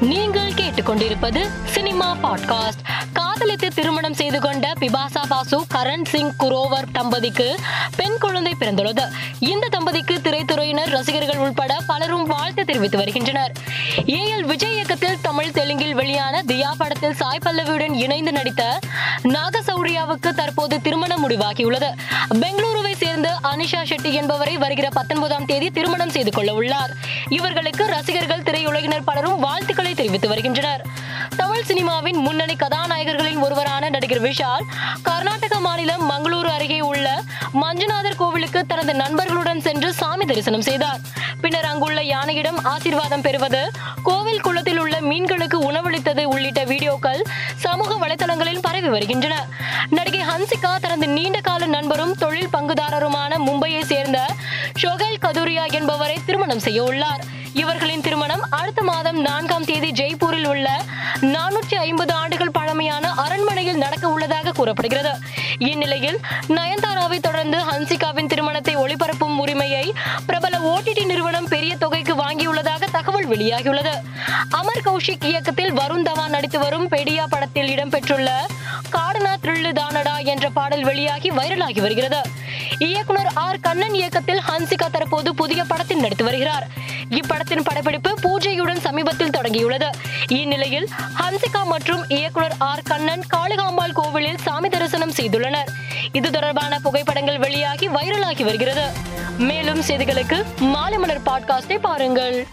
நீங்கள் கேட்டுக்கொண்டிருப்பது cinema podcast. காதலித்து திருமணம் செய்து கொண்ட பிபாசா பாசு கரண் சிங் குரோவர் தம்பதிக்கு பெண் குழந்தை பிறந்துள்ளது. இந்த தம்பதிக்கு திரைத்துறையினர் ரசிகர்கள் உட்பட பலரும் வாழ்த்து தெரிவித்து வருகின்றனர். ஏ எல் விஜய் இயக்கத்தில் தமிழ் தெலுங்கில் வெளியான தியா படத்தில் சாய் பல்லவியுடன் இணைந்து நடித்த நாகசௌரியாவுக்கு தற்போது திருமணம் முடிவாகியுள்ளது. பெங்களூருவை சேர்ந்த அனிஷா ஷெட்டி என்பவரை வருகிற பத்தொன்பதாம் தேதி திருமணம் செய்து கொள்ள உள்ளார். இவர்களுக்கு ரசிகர்கள் திரையுலகினர் பலரும் வாழ்த்து தெரிவித்து வருகின்றனர். தமிழ் சினிமாவின் முன்னணி கதாநாயகர்களின் ஒருவரான நடிகர் விஷால் கர்நாடக மாநிலம் மங்களூரு அருகே உள்ள மஞ்சுநாதர் கோவிலுக்கு தனது நண்பர்களுடன் சென்று சாமி தரிசனம் செய்தார். பின்னர் அங்குள்ள யானையிடம் ஆசீர்வாதம் பெறுவது கோவில் குளத்தில் உள்ள மீன்களுக்கு உணவளித்தது உள்ளிட்ட வீடியோக்கள் சமூக வலைதளங்களில் பரவி வருகின்றன. நடிகை ஹன்சிகா தனது நீண்ட கால நண்பரும் தொழில் பங்குதாரருமான மும்பையை சேர்ந்த ஷொகைல் கதூரியா என்பவரை திருமணம் செய்ய உள்ளார். இவர்களின் திருமணம் அடுத்த மாதம் நான்காம் தேதி ஜெய்ப்பூரில் உள்ள நானூற்றி ஐம்பது ஆண்டுகள் பழமையான அரண்மனையில் நடக்க உள்ளதாக கூறப்படுகிறது. இந்நிலையில் நயன்தாராவை தொடர்ந்து ஹன்சிகாவின் திருமணத்தை ஒளிபரப்பும் உரிமையை பிரபல ஓடிடி நிறுவனம் பெரிய தொகைக்கு வாங்கியுள்ளதாக தகவல் வெளியாகியுள்ளது. அமர் கௌஷிக் இயக்கத்தில் வருண் தவான் நடித்து வரும் பெடியா படத்தில் இடம்பெற்றுள்ள காடனா த்ரில்லு தானடா என்ற பாடல் வெளியாகி வைரலாகி வருகிறது. இயக்குனர் ஆர் கண்ணன் இயக்கத்தில் ஹன்சிகா தற்போது புதிய படத்தில் நடித்து வருகிறார். இப்படத்தின் படப்பிடிப்பு பூஜையுடன் சமீபத்தில் தொடங்கியுள்ளது. இந்நிலையில் ஹன்சிகா மற்றும் இயக்குனர் ஆர் கண்ணன் காளிகாம்பாள் கோவிலில் சாமி தரிசனம் செய்துள்ளனர். இது தொடர்பான புகைப்படங்கள் வெளியாகி வைரலாகி வருகிறது. மேலும் செய்திகளுக்கு மாலை மலர் பாட்காஸ்டை பாருங்கள்.